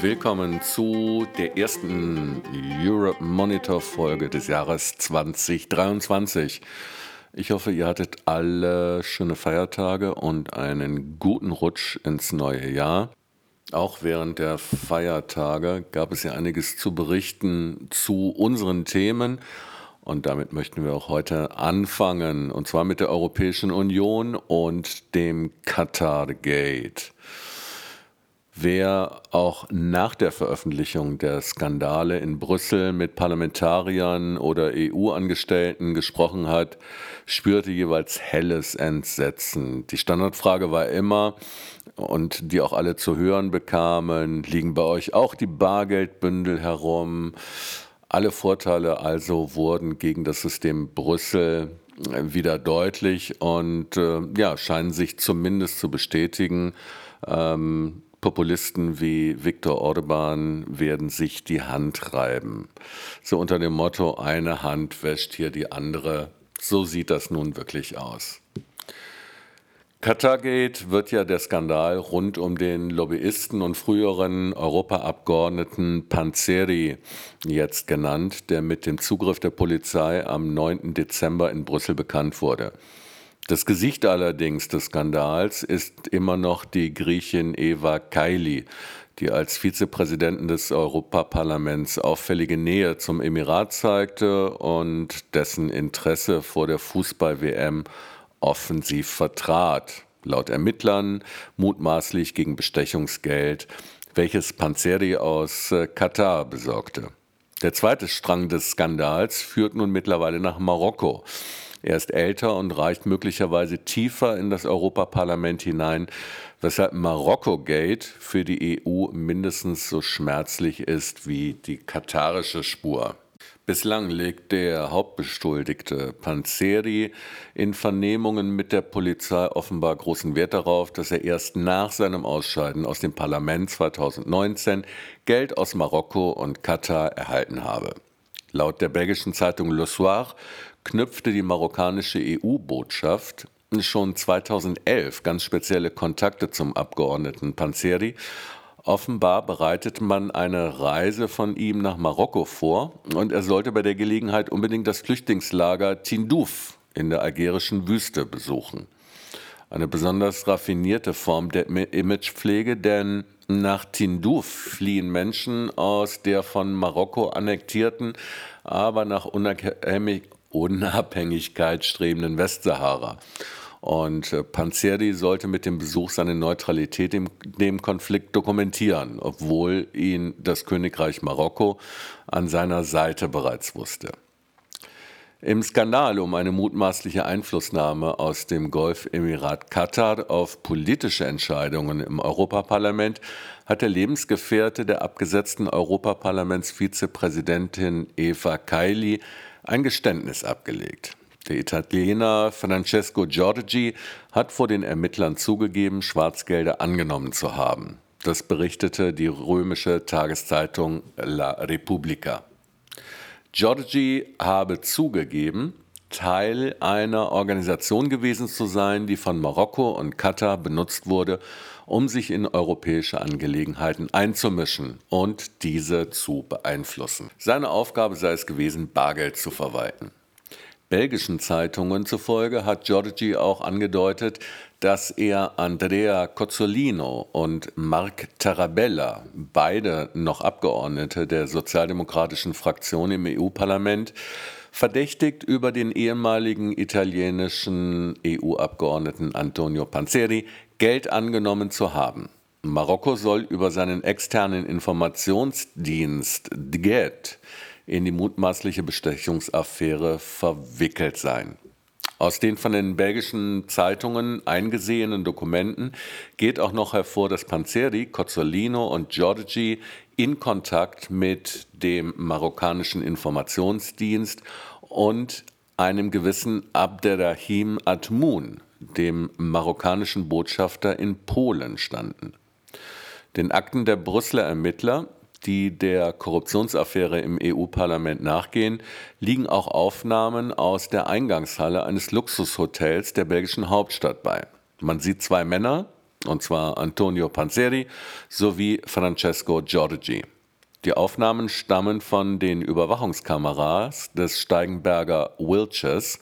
Willkommen zu der ersten Europe Monitor Folge des Jahres 2023. Ich hoffe, ihr hattet alle schöne Feiertage und einen guten Rutsch ins neue Jahr. Auch während der Feiertage gab es ja einiges zu berichten zu unseren Themen. Und damit möchten wir auch heute anfangen, und zwar mit der Europäischen Union und dem Qatar Gate. Wer auch nach der Veröffentlichung der Skandale in Brüssel mit Parlamentariern oder EU-Angestellten gesprochen hat, spürte jeweils helles Entsetzen. Die Standardfrage war immer, und die auch alle zu hören bekamen, liegen bei euch auch die Bargeldbündel herum? Alle Vorteile also wurden gegen das System Brüssel wieder deutlich und äh, ja, scheinen sich zumindest zu bestätigen. Ähm, Populisten wie Viktor Orban werden sich die Hand reiben. So unter dem Motto, eine Hand wäscht hier die andere. So sieht das nun wirklich aus. Qatargate wird ja der Skandal rund um den Lobbyisten und früheren Europaabgeordneten Panzeri jetzt genannt, der mit dem Zugriff der Polizei am 9. Dezember in Brüssel bekannt wurde. Das Gesicht allerdings des Skandals ist immer noch die Griechin Eva Kaili, die als Vizepräsidentin des Europaparlaments auffällige Nähe zum Emirat zeigte und dessen Interesse vor der Fußball-WM offensiv vertrat. Laut Ermittlern mutmaßlich gegen Bestechungsgeld, welches Panzeri aus äh, Katar besorgte. Der zweite Strang des Skandals führt nun mittlerweile nach Marokko. Er ist älter und reicht möglicherweise tiefer in das Europaparlament hinein, weshalb Marokko-Gate für die EU mindestens so schmerzlich ist wie die katarische Spur. Bislang legt der Hauptbeschuldigte Panzeri in Vernehmungen mit der Polizei offenbar großen Wert darauf, dass er erst nach seinem Ausscheiden aus dem Parlament 2019 Geld aus Marokko und Katar erhalten habe. Laut der belgischen Zeitung Le Soir knüpfte die marokkanische EU-Botschaft schon 2011 ganz spezielle Kontakte zum Abgeordneten Panzeri. Offenbar bereitet man eine Reise von ihm nach Marokko vor und er sollte bei der Gelegenheit unbedingt das Flüchtlingslager Tindouf in der algerischen Wüste besuchen. Eine besonders raffinierte Form der Imagepflege, denn nach Tindouf fliehen Menschen aus der von Marokko annektierten, aber nach Unabhängigkeit strebenden Westsahara. Und äh, Panzeri sollte mit dem Besuch seine Neutralität in dem Konflikt dokumentieren, obwohl ihn das Königreich Marokko an seiner Seite bereits wusste. Im Skandal um eine mutmaßliche Einflussnahme aus dem Golfemirat Katar auf politische Entscheidungen im Europaparlament hat der Lebensgefährte der abgesetzten Europaparlamentsvizepräsidentin Eva Kaili ein Geständnis abgelegt. Der Italiener Francesco Giorgi hat vor den Ermittlern zugegeben, Schwarzgelder angenommen zu haben. Das berichtete die römische Tageszeitung La Repubblica. Giorgi habe zugegeben, Teil einer Organisation gewesen zu sein, die von Marokko und Katar benutzt wurde, um sich in europäische Angelegenheiten einzumischen und diese zu beeinflussen. Seine Aufgabe sei es gewesen, Bargeld zu verwalten. Belgischen Zeitungen zufolge hat Giorgi auch angedeutet, dass er Andrea Cozzolino und Marc Tarabella, beide noch Abgeordnete der sozialdemokratischen Fraktion im EU-Parlament, verdächtigt, über den ehemaligen italienischen EU-Abgeordneten Antonio Panzeri Geld angenommen zu haben. Marokko soll über seinen externen Informationsdienst DGET in die mutmaßliche Bestechungsaffäre verwickelt sein. Aus den von den belgischen Zeitungen eingesehenen Dokumenten geht auch noch hervor, dass Panzeri, Cozzolino und Giorgi in Kontakt mit dem marokkanischen Informationsdienst und einem gewissen Abderrahim Atmoun, dem marokkanischen Botschafter in Polen, standen. Den Akten der Brüsseler Ermittler die der Korruptionsaffäre im EU-Parlament nachgehen, liegen auch Aufnahmen aus der Eingangshalle eines Luxushotels der belgischen Hauptstadt bei. Man sieht zwei Männer, und zwar Antonio Panzeri sowie Francesco Giorgi. Die Aufnahmen stammen von den Überwachungskameras des Steigenberger Wilches,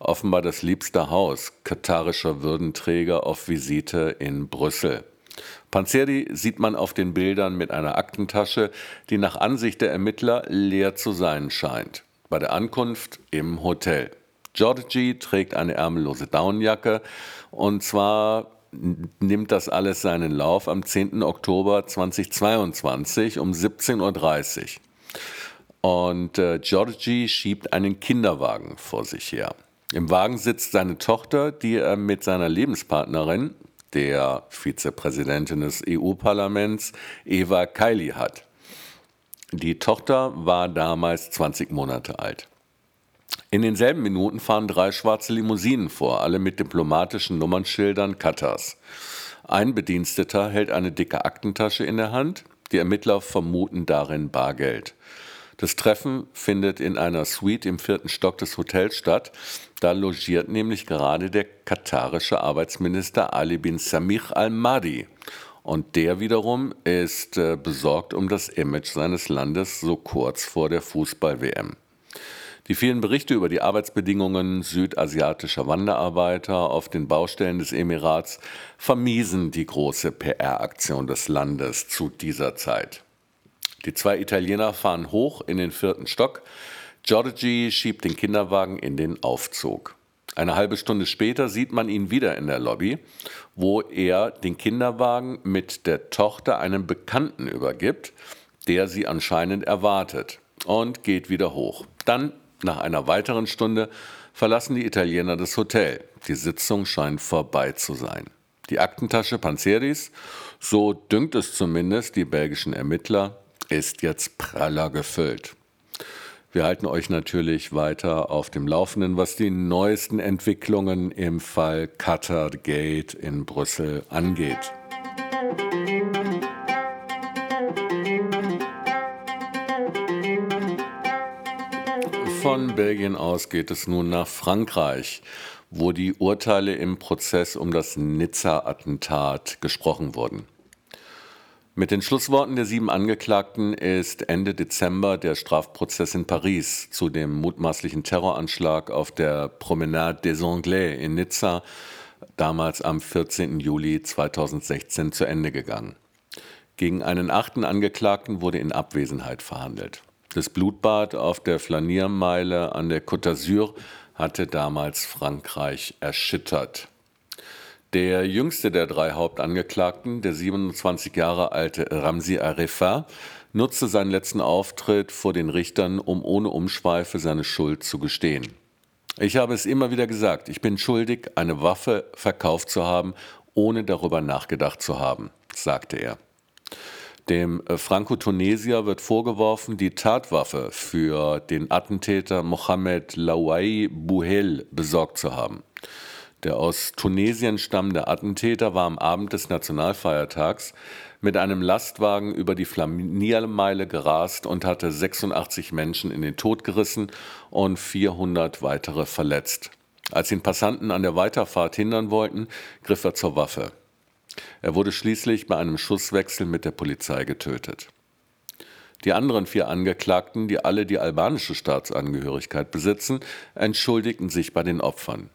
offenbar das liebste Haus katarischer Würdenträger auf Visite in Brüssel. Panzeri sieht man auf den Bildern mit einer Aktentasche, die nach Ansicht der Ermittler leer zu sein scheint. Bei der Ankunft im Hotel. Giorgi trägt eine ärmellose Daunenjacke und zwar nimmt das alles seinen Lauf am 10. Oktober 2022 um 17.30 Uhr. Und äh, Giorgi schiebt einen Kinderwagen vor sich her. Im Wagen sitzt seine Tochter, die er mit seiner Lebenspartnerin, der Vizepräsidentin des EU-Parlaments, Eva Kaili hat. Die Tochter war damals 20 Monate alt. In denselben Minuten fahren drei schwarze Limousinen vor, alle mit diplomatischen Nummernschildern Katars. Ein Bediensteter hält eine dicke Aktentasche in der Hand. Die Ermittler vermuten darin Bargeld. Das Treffen findet in einer Suite im vierten Stock des Hotels statt. Da logiert nämlich gerade der katarische Arbeitsminister Ali bin Samih al-Mahdi. Und der wiederum ist äh, besorgt um das Image seines Landes so kurz vor der Fußball-WM. Die vielen Berichte über die Arbeitsbedingungen südasiatischer Wanderarbeiter auf den Baustellen des Emirats vermiesen die große PR-Aktion des Landes zu dieser Zeit. Die zwei Italiener fahren hoch in den vierten Stock. Giorgi schiebt den Kinderwagen in den Aufzug. Eine halbe Stunde später sieht man ihn wieder in der Lobby, wo er den Kinderwagen mit der Tochter einem Bekannten übergibt, der sie anscheinend erwartet, und geht wieder hoch. Dann nach einer weiteren Stunde verlassen die Italiener das Hotel. Die Sitzung scheint vorbei zu sein. Die Aktentasche Panzeris, so dünkt es zumindest die belgischen Ermittler, ist jetzt praller gefüllt. Wir halten euch natürlich weiter auf dem Laufenden, was die neuesten Entwicklungen im Fall Qatar Gate in Brüssel angeht. Von Belgien aus geht es nun nach Frankreich, wo die Urteile im Prozess um das Nizza-Attentat gesprochen wurden. Mit den Schlussworten der sieben Angeklagten ist Ende Dezember der Strafprozess in Paris zu dem mutmaßlichen Terroranschlag auf der Promenade des Anglais in Nizza damals am 14. Juli 2016 zu Ende gegangen. Gegen einen achten Angeklagten wurde in Abwesenheit verhandelt. Das Blutbad auf der Flaniermeile an der Côte d'Azur hatte damals Frankreich erschüttert. Der jüngste der drei Hauptangeklagten, der 27 Jahre alte Ramsi Arefa, nutzte seinen letzten Auftritt vor den Richtern, um ohne Umschweife seine Schuld zu gestehen. Ich habe es immer wieder gesagt, ich bin schuldig, eine Waffe verkauft zu haben, ohne darüber nachgedacht zu haben, sagte er. Dem äh, Franco-Tunesier wird vorgeworfen, die Tatwaffe für den Attentäter Mohamed Lawai Bouhel besorgt zu haben. Der aus Tunesien stammende Attentäter war am Abend des Nationalfeiertags mit einem Lastwagen über die Flaniermeile gerast und hatte 86 Menschen in den Tod gerissen und 400 weitere verletzt. Als ihn Passanten an der Weiterfahrt hindern wollten, griff er zur Waffe. Er wurde schließlich bei einem Schusswechsel mit der Polizei getötet. Die anderen vier Angeklagten, die alle die albanische Staatsangehörigkeit besitzen, entschuldigten sich bei den Opfern.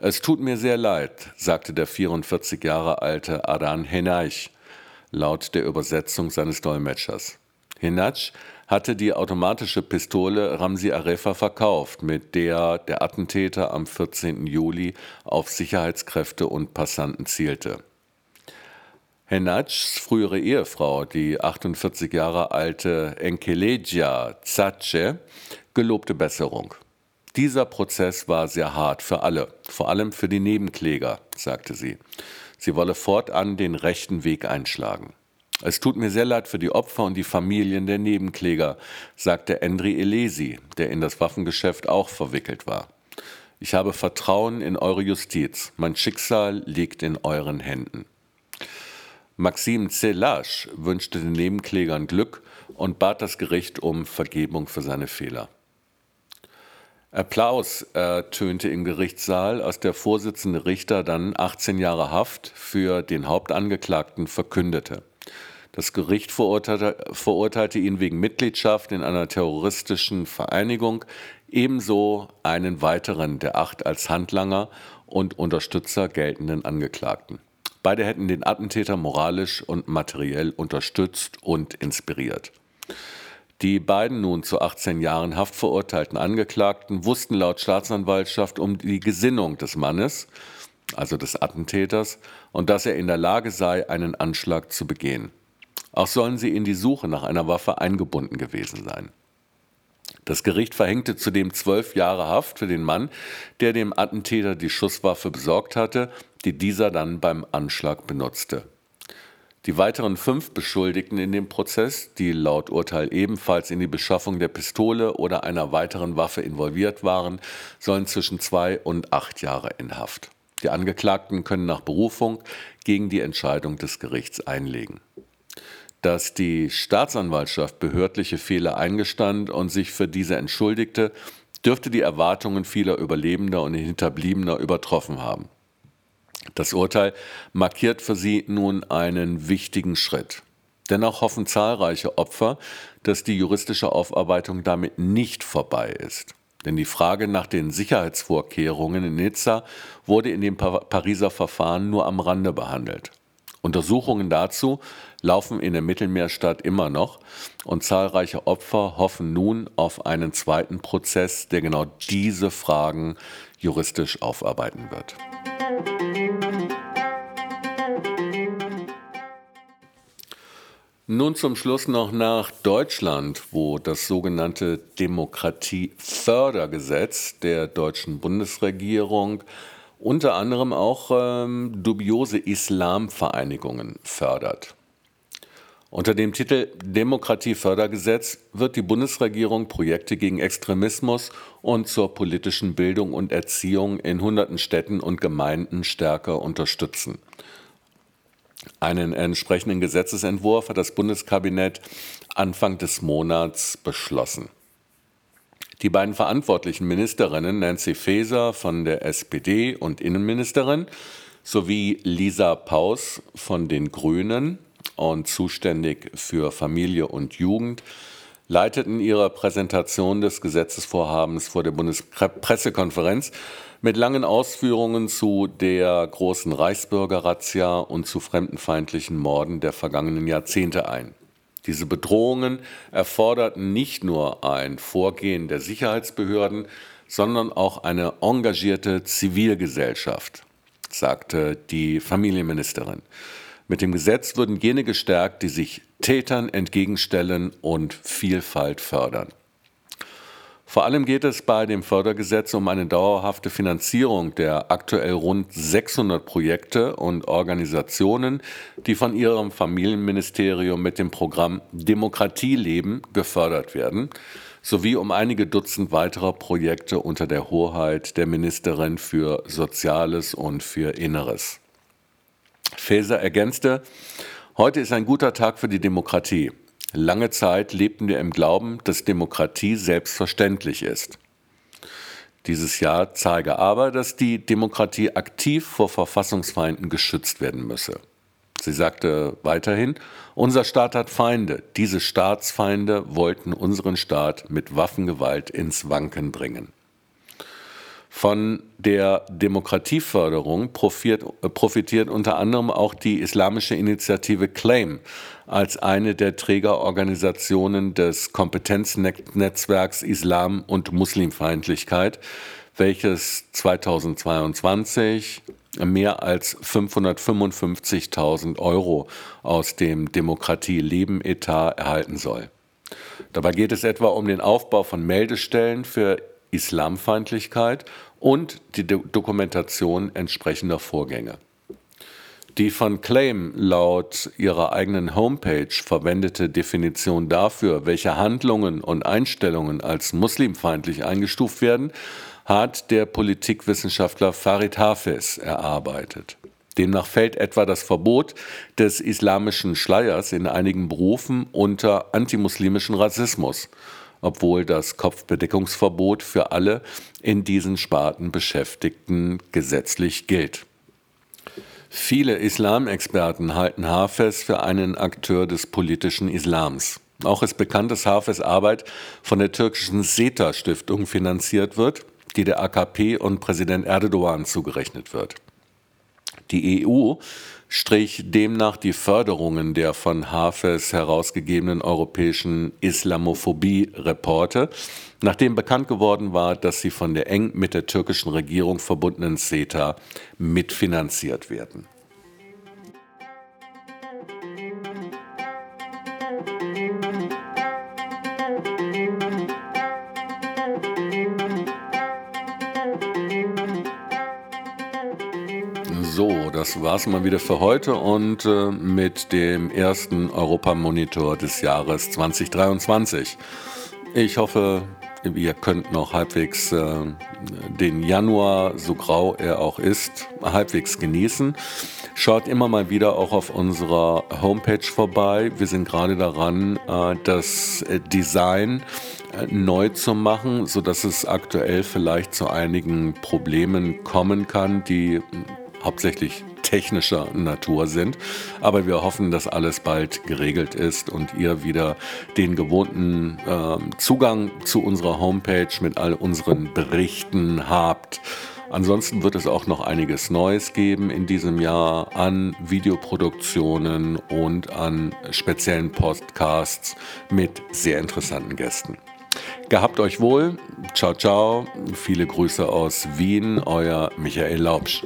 Es tut mir sehr leid, sagte der 44 Jahre alte Adan Henaich, laut der Übersetzung seines Dolmetschers. Henach hatte die automatische Pistole Ramsi Arefa verkauft, mit der der Attentäter am 14. Juli auf Sicherheitskräfte und Passanten zielte. Henachs frühere Ehefrau, die 48 Jahre alte Enkeleja Zace, gelobte Besserung. Dieser Prozess war sehr hart für alle, vor allem für die Nebenkläger, sagte sie. Sie wolle fortan den rechten Weg einschlagen. Es tut mir sehr leid für die Opfer und die Familien der Nebenkläger, sagte Endri Elesi, der in das Waffengeschäft auch verwickelt war. Ich habe Vertrauen in eure Justiz. Mein Schicksal liegt in euren Händen. Maxim Zelage wünschte den Nebenklägern Glück und bat das Gericht um Vergebung für seine Fehler. Applaus ertönte im Gerichtssaal, als der Vorsitzende Richter dann 18 Jahre Haft für den Hauptangeklagten verkündete. Das Gericht verurteilte, verurteilte, ihn wegen Mitgliedschaft in einer terroristischen Vereinigung, ebenso einen weiteren der acht als Handlanger und Unterstützer geltenden Angeklagten. Beide hätten den Attentäter moralisch und materiell unterstützt und inspiriert. Die beiden nun zu 18 Jahren Haft verurteilten Angeklagten wussten laut Staatsanwaltschaft um die Gesinnung des Mannes, also des Attentäters, und dass er in der Lage sei, einen Anschlag zu begehen. Auch sollen sie in die Suche nach einer Waffe eingebunden gewesen sein. Das Gericht verhängte zudem zwölf Jahre Haft für den Mann, der dem Attentäter die Schusswaffe besorgt hatte, die dieser dann beim Anschlag benutzte. Die weiteren fünf Beschuldigten in dem Prozess, die laut Urteil ebenfalls in die Beschaffung der Pistole oder einer weiteren Waffe involviert waren, sollen zwischen zwei und acht Jahre in Haft. Die Angeklagten können nach Berufung gegen die Entscheidung des Gerichts einlegen. Dass die Staatsanwaltschaft behördliche Fehler eingestand und sich für diese entschuldigte, dürfte die Erwartungen vieler Überlebender und Hinterbliebener übertroffen haben. Das Urteil markiert für sie nun einen wichtigen Schritt. Dennoch hoffen zahlreiche Opfer, dass die juristische Aufarbeitung damit nicht vorbei ist. Denn die Frage nach den Sicherheitsvorkehrungen in Nizza wurde in dem Pariser Verfahren nur am Rande behandelt. Untersuchungen dazu laufen in der Mittelmeerstadt immer noch und zahlreiche Opfer hoffen nun auf einen zweiten Prozess, der genau diese Fragen juristisch aufarbeiten wird. Nun zum Schluss noch nach Deutschland, wo das sogenannte Demokratiefördergesetz der deutschen Bundesregierung unter anderem auch ähm, dubiose Islamvereinigungen fördert. Unter dem Titel Demokratiefördergesetz wird die Bundesregierung Projekte gegen Extremismus und zur politischen Bildung und Erziehung in hunderten Städten und Gemeinden stärker unterstützen. Einen entsprechenden Gesetzesentwurf hat das Bundeskabinett Anfang des Monats beschlossen. Die beiden verantwortlichen Ministerinnen Nancy Faeser von der SPD und Innenministerin sowie Lisa Paus von den Grünen und zuständig für Familie und Jugend leiteten ihre Präsentation des Gesetzesvorhabens vor der Bundespressekonferenz mit langen Ausführungen zu der großen Reichsbürgerrazzia und zu fremdenfeindlichen Morden der vergangenen Jahrzehnte ein. Diese Bedrohungen erforderten nicht nur ein Vorgehen der Sicherheitsbehörden, sondern auch eine engagierte Zivilgesellschaft, sagte die Familienministerin. Mit dem Gesetz würden jene gestärkt, die sich Tätern entgegenstellen und Vielfalt fördern. Vor allem geht es bei dem Fördergesetz um eine dauerhafte Finanzierung der aktuell rund 600 Projekte und Organisationen, die von ihrem Familienministerium mit dem Programm Demokratie leben gefördert werden, sowie um einige Dutzend weiterer Projekte unter der Hoheit der Ministerin für Soziales und für Inneres. Faeser ergänzte, heute ist ein guter Tag für die Demokratie. Lange Zeit lebten wir im Glauben, dass Demokratie selbstverständlich ist. Dieses Jahr zeige aber, dass die Demokratie aktiv vor Verfassungsfeinden geschützt werden müsse. Sie sagte weiterhin, unser Staat hat Feinde. Diese Staatsfeinde wollten unseren Staat mit Waffengewalt ins Wanken bringen. Von der Demokratieförderung profitiert, profitiert, unter anderem auch die islamische Initiative Claim als eine der Trägerorganisationen des Kompetenznetzwerks Islam und Muslimfeindlichkeit, welches 2022 mehr als 555.000 Euro aus dem Demokratie-Leben-Etat erhalten soll. Dabei geht es etwa um den Aufbau von Meldestellen für Islamfeindlichkeit und die Dokumentation entsprechender Vorgänge. Die von Claim laut ihrer eigenen Homepage verwendete Definition dafür, welche Handlungen und Einstellungen als muslimfeindlich eingestuft werden, hat der Politikwissenschaftler Farid Hafez erarbeitet. Demnach fällt etwa das Verbot des islamischen Schleiers in einigen Berufen unter antimuslimischen Rassismus obwohl das Kopfbedeckungsverbot für alle in diesen Sparten Beschäftigten gesetzlich gilt. Viele Islamexperten halten Hafez für einen Akteur des politischen Islams. Auch ist bekannt, dass Hafez Arbeit von der türkischen SETA-Stiftung finanziert wird, die der AKP und Präsident Erdogan zugerechnet wird. Die EU strich demnach die Förderungen der von Hafez herausgegebenen europäischen Islamophobie-Reporte, nachdem bekannt geworden war, dass sie von der eng mit der türkischen Regierung verbundenen CETA mitfinanziert werden. So, das war's mal wieder für heute und äh, mit dem ersten Europamonitor des Jahres 2023. Ich hoffe, ihr könnt noch halbwegs äh, den Januar, so grau er auch ist, halbwegs genießen. Schaut immer mal wieder auch auf unserer Homepage vorbei. Wir sind gerade daran, äh, das Design äh, neu zu machen, sodass es aktuell vielleicht zu einigen Problemen kommen kann, die hauptsächlich technischer Natur sind. Aber wir hoffen, dass alles bald geregelt ist und ihr wieder den gewohnten äh, Zugang zu unserer Homepage mit all unseren Berichten habt. Ansonsten wird es auch noch einiges Neues geben in diesem Jahr an Videoproduktionen und an speziellen Podcasts mit sehr interessanten Gästen. Gehabt euch wohl. Ciao, ciao. Viele Grüße aus Wien. Euer Michael Laubsch.